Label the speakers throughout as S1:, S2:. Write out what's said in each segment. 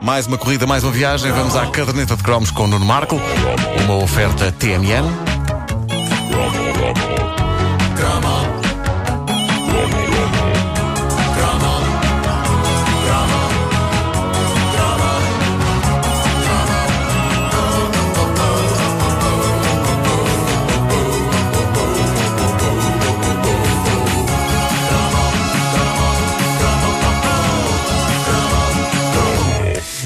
S1: Mais uma corrida, mais uma viagem. Vamos à caderneta de cromos com o Nuno Marco. Uma oferta TMN.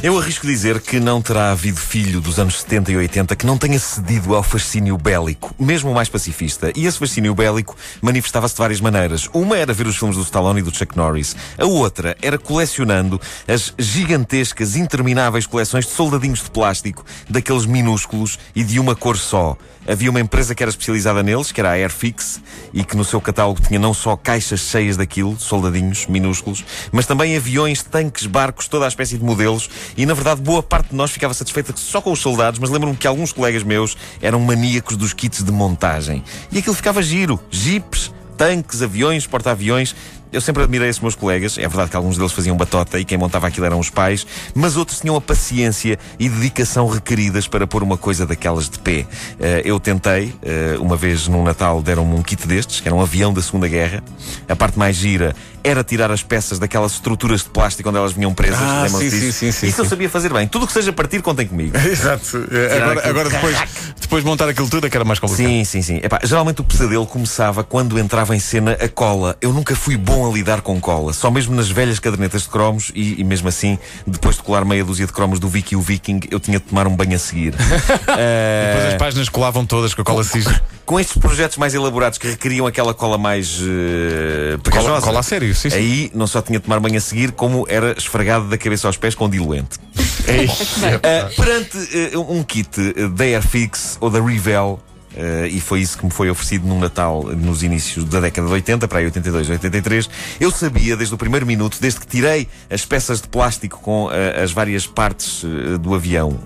S2: Eu arrisco dizer que não terá havido filho dos anos 70 e 80 que não tenha cedido ao fascínio bélico, mesmo o mais pacifista. E esse fascínio bélico manifestava-se de várias maneiras. Uma era ver os filmes do Stallone e do Chuck Norris. A outra era colecionando as gigantescas, intermináveis coleções de soldadinhos de plástico, daqueles minúsculos e de uma cor só. Havia uma empresa que era especializada neles, que era a Airfix, e que no seu catálogo tinha não só caixas cheias daquilo, soldadinhos minúsculos, mas também aviões, tanques, barcos, toda a espécie de modelos. E na verdade, boa parte de nós ficava satisfeita só com os soldados, mas lembro-me que alguns colegas meus eram maníacos dos kits de montagem. E aquilo ficava giro. Jeeps, tanques, aviões, porta-aviões. Eu sempre admirei esses meus colegas. É verdade que alguns deles faziam batota e quem montava aquilo eram os pais, mas outros tinham a paciência e dedicação requeridas para pôr uma coisa daquelas de pé. Uh, eu tentei, uh, uma vez num Natal deram-me um kit destes, que era um avião da Segunda Guerra. A parte mais gira era tirar as peças daquelas estruturas de plástico onde elas vinham presas.
S1: Ah, sim, sim, sim, sim,
S2: Isso eu sabia fazer bem. Tudo o que seja partir, contem comigo.
S1: Exato. Agora, agora depois, depois montar aquilo tudo é que era mais complicado.
S2: Sim, sim, sim. Epá, geralmente o pesadelo começava quando entrava em cena a cola. Eu nunca fui bom a lidar com cola. Só mesmo nas velhas cadernetas de cromos e, e mesmo assim, depois de colar meia dúzia de cromos do Vicky e o Viking, eu tinha de tomar um banho a seguir. uh...
S1: Depois as páginas colavam todas com a cola cisne
S2: com estes projetos mais elaborados que requeriam aquela cola mais uh,
S1: cola, cola a sério, sim, sim.
S2: Aí não só tinha de tomar banho a seguir, como era esfregado da cabeça aos pés com diluente. uh, perante uh, um kit da Airfix ou da Revel Uh, e foi isso que me foi oferecido num Natal nos inícios da década de 80, para aí 82, 83. Eu sabia desde o primeiro minuto, desde que tirei as peças de plástico com uh, as várias partes uh, do avião,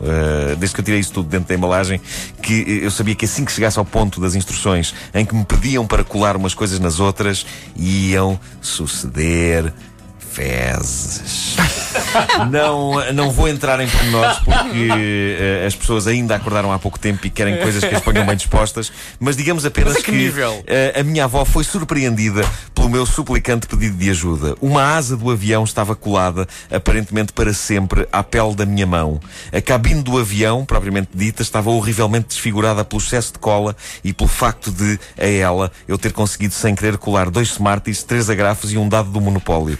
S2: desde que eu tirei isso tudo dentro da embalagem, que eu sabia que assim que chegasse ao ponto das instruções em que me pediam para colar umas coisas nas outras, iam suceder fezes. Não, não vou entrar em pormenores porque uh, as pessoas ainda acordaram há pouco tempo e querem coisas que as ponham bem dispostas, mas digamos apenas
S1: mas que,
S2: que
S1: uh,
S2: a minha avó foi surpreendida pelo meu suplicante pedido de ajuda. Uma asa do avião estava colada, aparentemente para sempre, à pele da minha mão. A cabine do avião, propriamente dita, estava horrivelmente desfigurada pelo excesso de cola e pelo facto de, a ela, eu ter conseguido sem querer colar dois Smarties, três agrafos e um dado do monopólio.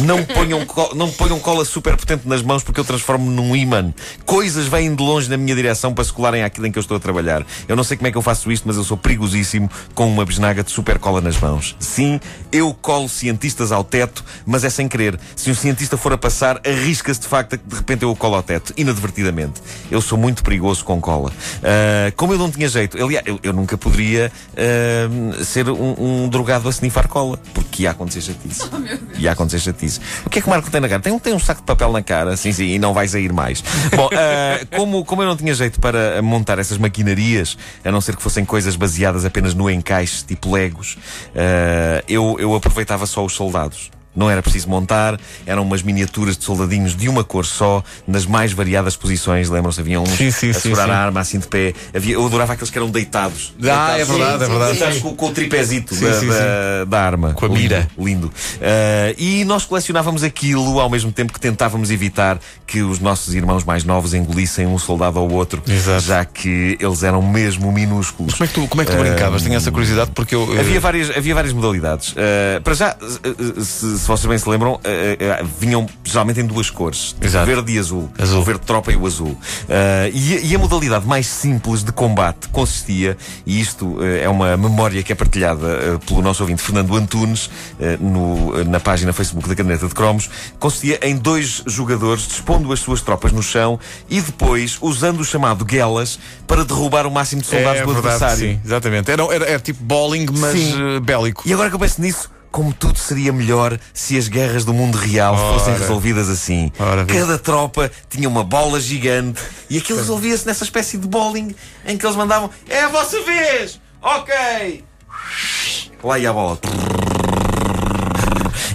S2: Não ponham, não ponham cola super potente nas mãos porque eu transformo-me num imã. Coisas vêm de longe na minha direção para se colarem àquilo em que eu estou a trabalhar. Eu não sei como é que eu faço isto, mas eu sou perigosíssimo com uma bisnaga de super cola nas mãos. Sim, eu colo cientistas ao teto, mas é sem querer. Se um cientista for a passar, arrisca-se de facto a que de repente eu o colo ao teto, inadvertidamente. Eu sou muito perigoso com cola. Uh, como eu não tinha jeito, aliás, eu, eu nunca poderia uh, ser um, um, drogado a snifar cola, porque ia acontecer chatice. Oh, ia acontecer chatice. O que é que o Marco tem na cara? Tem, tem um saco de papel na cara, sim, sim, e não vai sair mais. Bom, uh, como, como eu não tinha jeito para montar essas maquinarias, a não ser que fossem coisas baseadas apenas no encaixe, tipo Legos, uh, eu, eu aproveitava só os soldados. Não era preciso montar, eram umas miniaturas de soldadinhos de uma cor só, nas mais variadas posições. Lembram-se? Havia uns
S1: sim, sim,
S2: a segurar a arma assim de pé. Havia, eu adorava aqueles que eram deitados.
S1: Ah,
S2: deitados,
S1: é verdade, é verdade.
S2: Deitados com, com, o tripézito da, da, da, arma.
S1: Com a mira.
S2: Lindo. lindo. Uh, e nós colecionávamos aquilo ao mesmo tempo que tentávamos evitar que os nossos irmãos mais novos engolissem um soldado ou outro,
S1: Exato.
S2: já que eles eram mesmo minúsculos.
S1: Mas como é que tu, como é que tu uh, brincavas? Tenho essa curiosidade porque eu.
S2: Havia várias, havia várias modalidades. Uh, para já, se, se vocês bem se lembram, uh, uh, vinham geralmente em duas cores:
S1: Exato.
S2: verde e azul.
S1: azul.
S2: O verde tropa e o azul. E, e, a modalidade mais simples de combate consistia, e isto é uma memória que é partilhada pelo nosso ouvinte Fernando Antunes no, na página Facebook da Caderneta de Cromos, consistia em dois jogadores dispondo as suas tropas no chão e depois usando o chamado guelas para derrubar o máximo de soldados
S1: é,
S2: do
S1: verdade,
S2: adversário.
S1: Sim, exatamente. Era, era, era tipo bowling, mas
S2: sim.
S1: bélico.
S2: E agora que eu penso nisso como tudo seria melhor se as guerras do mundo real
S1: Ora.
S2: fossem resolvidas assim.
S1: Ora,
S2: Cada tropa tinha uma bola gigante e aquilo resolvia-se nessa espécie de bowling em que eles mandavam: É a vossa vez! Ok! Lá ia a bola.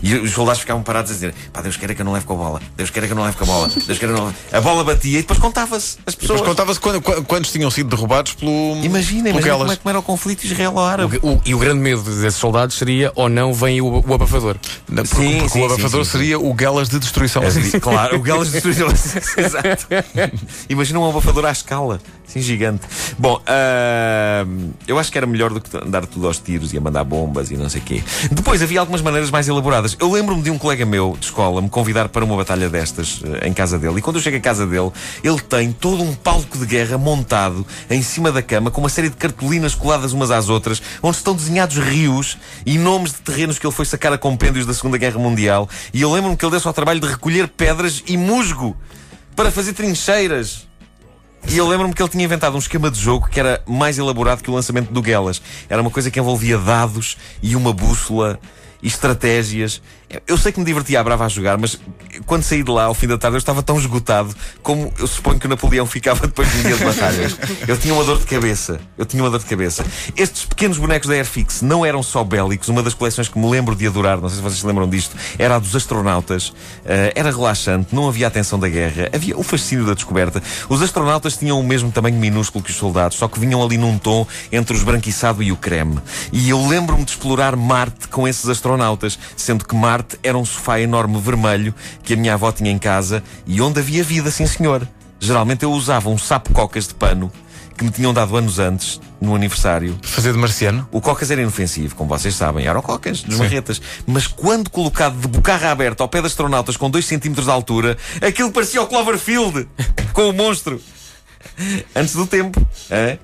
S2: E os soldados ficavam parados a dizer: pá, Deus queira que eu não leve com a bola, Deus queira que eu não leve com a bola, Deus queira que eu não leve. A bola batia e depois contava-se as pessoas.
S1: Mas contava-se quando- qu- quantos tinham sido derrubados pelo.
S2: Imagina,
S1: pelo
S2: imagina como, é, como era o conflito israelo-árabe.
S3: E o grande medo desses soldados seria ou não vem o, o abafador.
S1: Porque,
S2: Sim,
S1: porque
S2: sim,
S1: o abafador
S2: sim, sim,
S1: seria o Guelas de destruição.
S2: É, claro, o Guelas destruiu. Exato. Imagina um abafador à escala, assim gigante. Bom, ah, eu acho que era melhor do que andar tudo aos tiros e a mandar bombas e não sei o quê. Depois havia algumas maneiras mais elaboradas. Eu lembro-me de um colega meu de escola me convidar para uma batalha destas eh, em casa dele. E quando eu chego à casa dele, ele tem todo um palco de guerra montado em cima da cama com uma série de cartolinas coladas umas às outras, onde estão desenhados rios e nomes de terrenos que ele foi sacar a compêndios da Segunda Guerra Mundial. E eu lembro-me que ele deu-se ao trabalho de recolher pedras e musgo para fazer trincheiras. E eu lembro-me que ele tinha inventado um esquema de jogo que era mais elaborado que o lançamento do Guelas. Era uma coisa que envolvia dados e uma bússola e estratégias. Eu sei que me divertia a brava a jogar, mas quando saí de lá ao fim da tarde eu estava tão esgotado como eu suponho que o Napoleão ficava depois de um dia de batalhas. Eu tinha uma dor de cabeça. Eu tinha uma dor de cabeça. Estes pequenos bonecos da Airfix não eram só bélicos. Uma das coleções que me lembro de adorar, não sei se vocês se lembram disto, era a dos astronautas. Eh, era relaxante, não havia a tensão da guerra, havia o fascínio da descoberta. Os astronautas tinham o mesmo tamanho minúsculo que os soldados, só que vinham ali num tom entre o esbranquiçado e o creme. E eu lembro-me de explorar Marte com esses astronautas, sendo que Marte era um sofá enorme vermelho que a minha avó tinha em casa e onde havia vida, sim senhor. Geralmente eu usava um sapo cocas de pano que me tinham dado anos antes, no aniversário,
S1: Fazer de marciano.
S2: o Cocas era inofensivo, como vocês sabem, era o Cocas, dos marretas. Mas quando colocado de bocarra aberta ao pé de astronautas com 2 cm de altura, aquilo parecia o Cloverfield, com o monstro. Antes do tempo.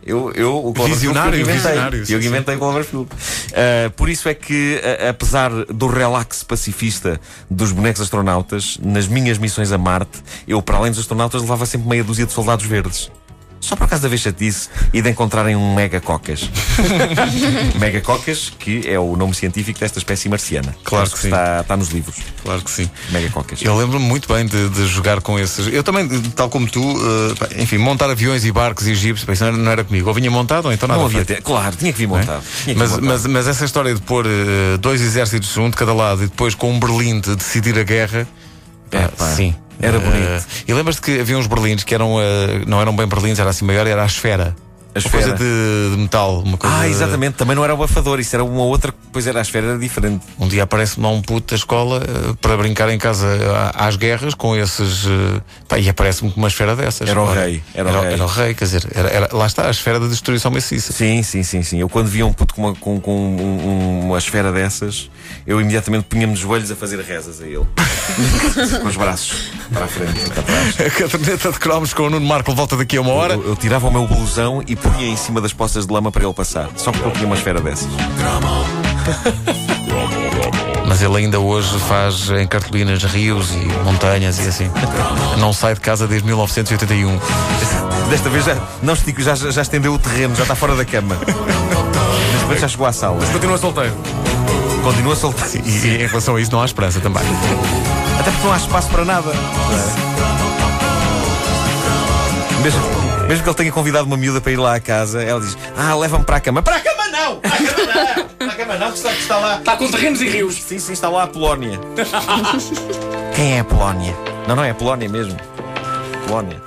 S2: Eu, eu, o Cloverfield
S1: Visionário,
S2: eu inventei.
S1: visionário, sim,
S2: Eu inventei o Cloverfield. Ah, por isso é que, a- apesar do relax pacifista dos bonecos astronautas, nas minhas missões a Marte, eu, para além dos astronautas, levava sempre meia dúzia de soldados verdes. Só por causa da vexatice e de encontrarem um mega cocas. mega cocas, que é o nome científico desta espécie marciana.
S1: Claro
S2: Acho
S1: que sim.
S2: está, está nos livros.
S1: Claro que sim.
S2: Mega cocas.
S1: Eu lembro-me muito bem de, de jogar com esses. Eu também, tal como tu, pá, enfim, montar aviões e barcos e jipes, pá, isso não era, não era comigo. Ou vinha montado, ou então nada.
S2: Não havia Claro, tinha que vir
S1: é?
S2: montado. Que vir
S1: Mas,
S2: montado.
S1: mas, mas essa história de pôr eh, dois exércitos, um de cada lado, e depois com um Berlim de decidir a guerra. pá,
S2: Epá,
S1: sim.
S2: Era bonito.
S1: e lembras-te que havia uns berlins que eram, eh, não eram bem berlins, era assim maior, era a esfera.
S2: A
S1: Uma coisa
S2: esfera.
S1: de, de metal. Uma coisa
S2: Ah, exatamente. Também não era o abafador, isso era uma outra. Pois era a esfera, era diferente.
S1: Um dia aparece-me lá um puto da escola eh, para brincar em casa ah, às guerras com esses. eh, pá, e aparece-me com uma esfera dessas.
S2: Era o rei, era o
S1: Era,
S2: rei.
S1: era o rei, quer dizer, era, era- lá está, a esfera da destruição maciça.
S2: Sim, sim, sim, sim. Eu quando via um puto com uma, com, com um- um- uma esfera dessas, eu imediatamente punha-me de joelhos a fazer rezas a ele. com os braços para a frente, para trás.
S1: A caderneta de cromos com o Nuno Marco volta daqui a uma hora.
S2: Eu, eu tirava o meu blusão e punha em cima das poças de lama para ele passar. Só porque eu tinha uma esfera dessas.
S1: Mas ele ainda hoje faz em cartolinas rios e montanhas e assim. Não sai de casa desde 1981.
S2: Desta vez já, não estico, já, já estendeu o terreno, já está fora da cama. Desta vez já chegou à sala.
S3: Continua solteiro.
S2: Continua solteiro.
S1: E, e em relação a isso não há esperança também.
S2: Até porque não há espaço para nada. Mesmo, mesmo que ele tenha convidado uma miúda para ir lá à casa, ela diz: Ah, leva-me para a cama. Para a cama não! Para a cama não! Para a cama não, que está, que está lá.
S3: Está com terrenos e rios.
S2: Sim, sim, está lá a Polónia. Quem é a Polónia? Não, não é a Polónia mesmo. Polónia.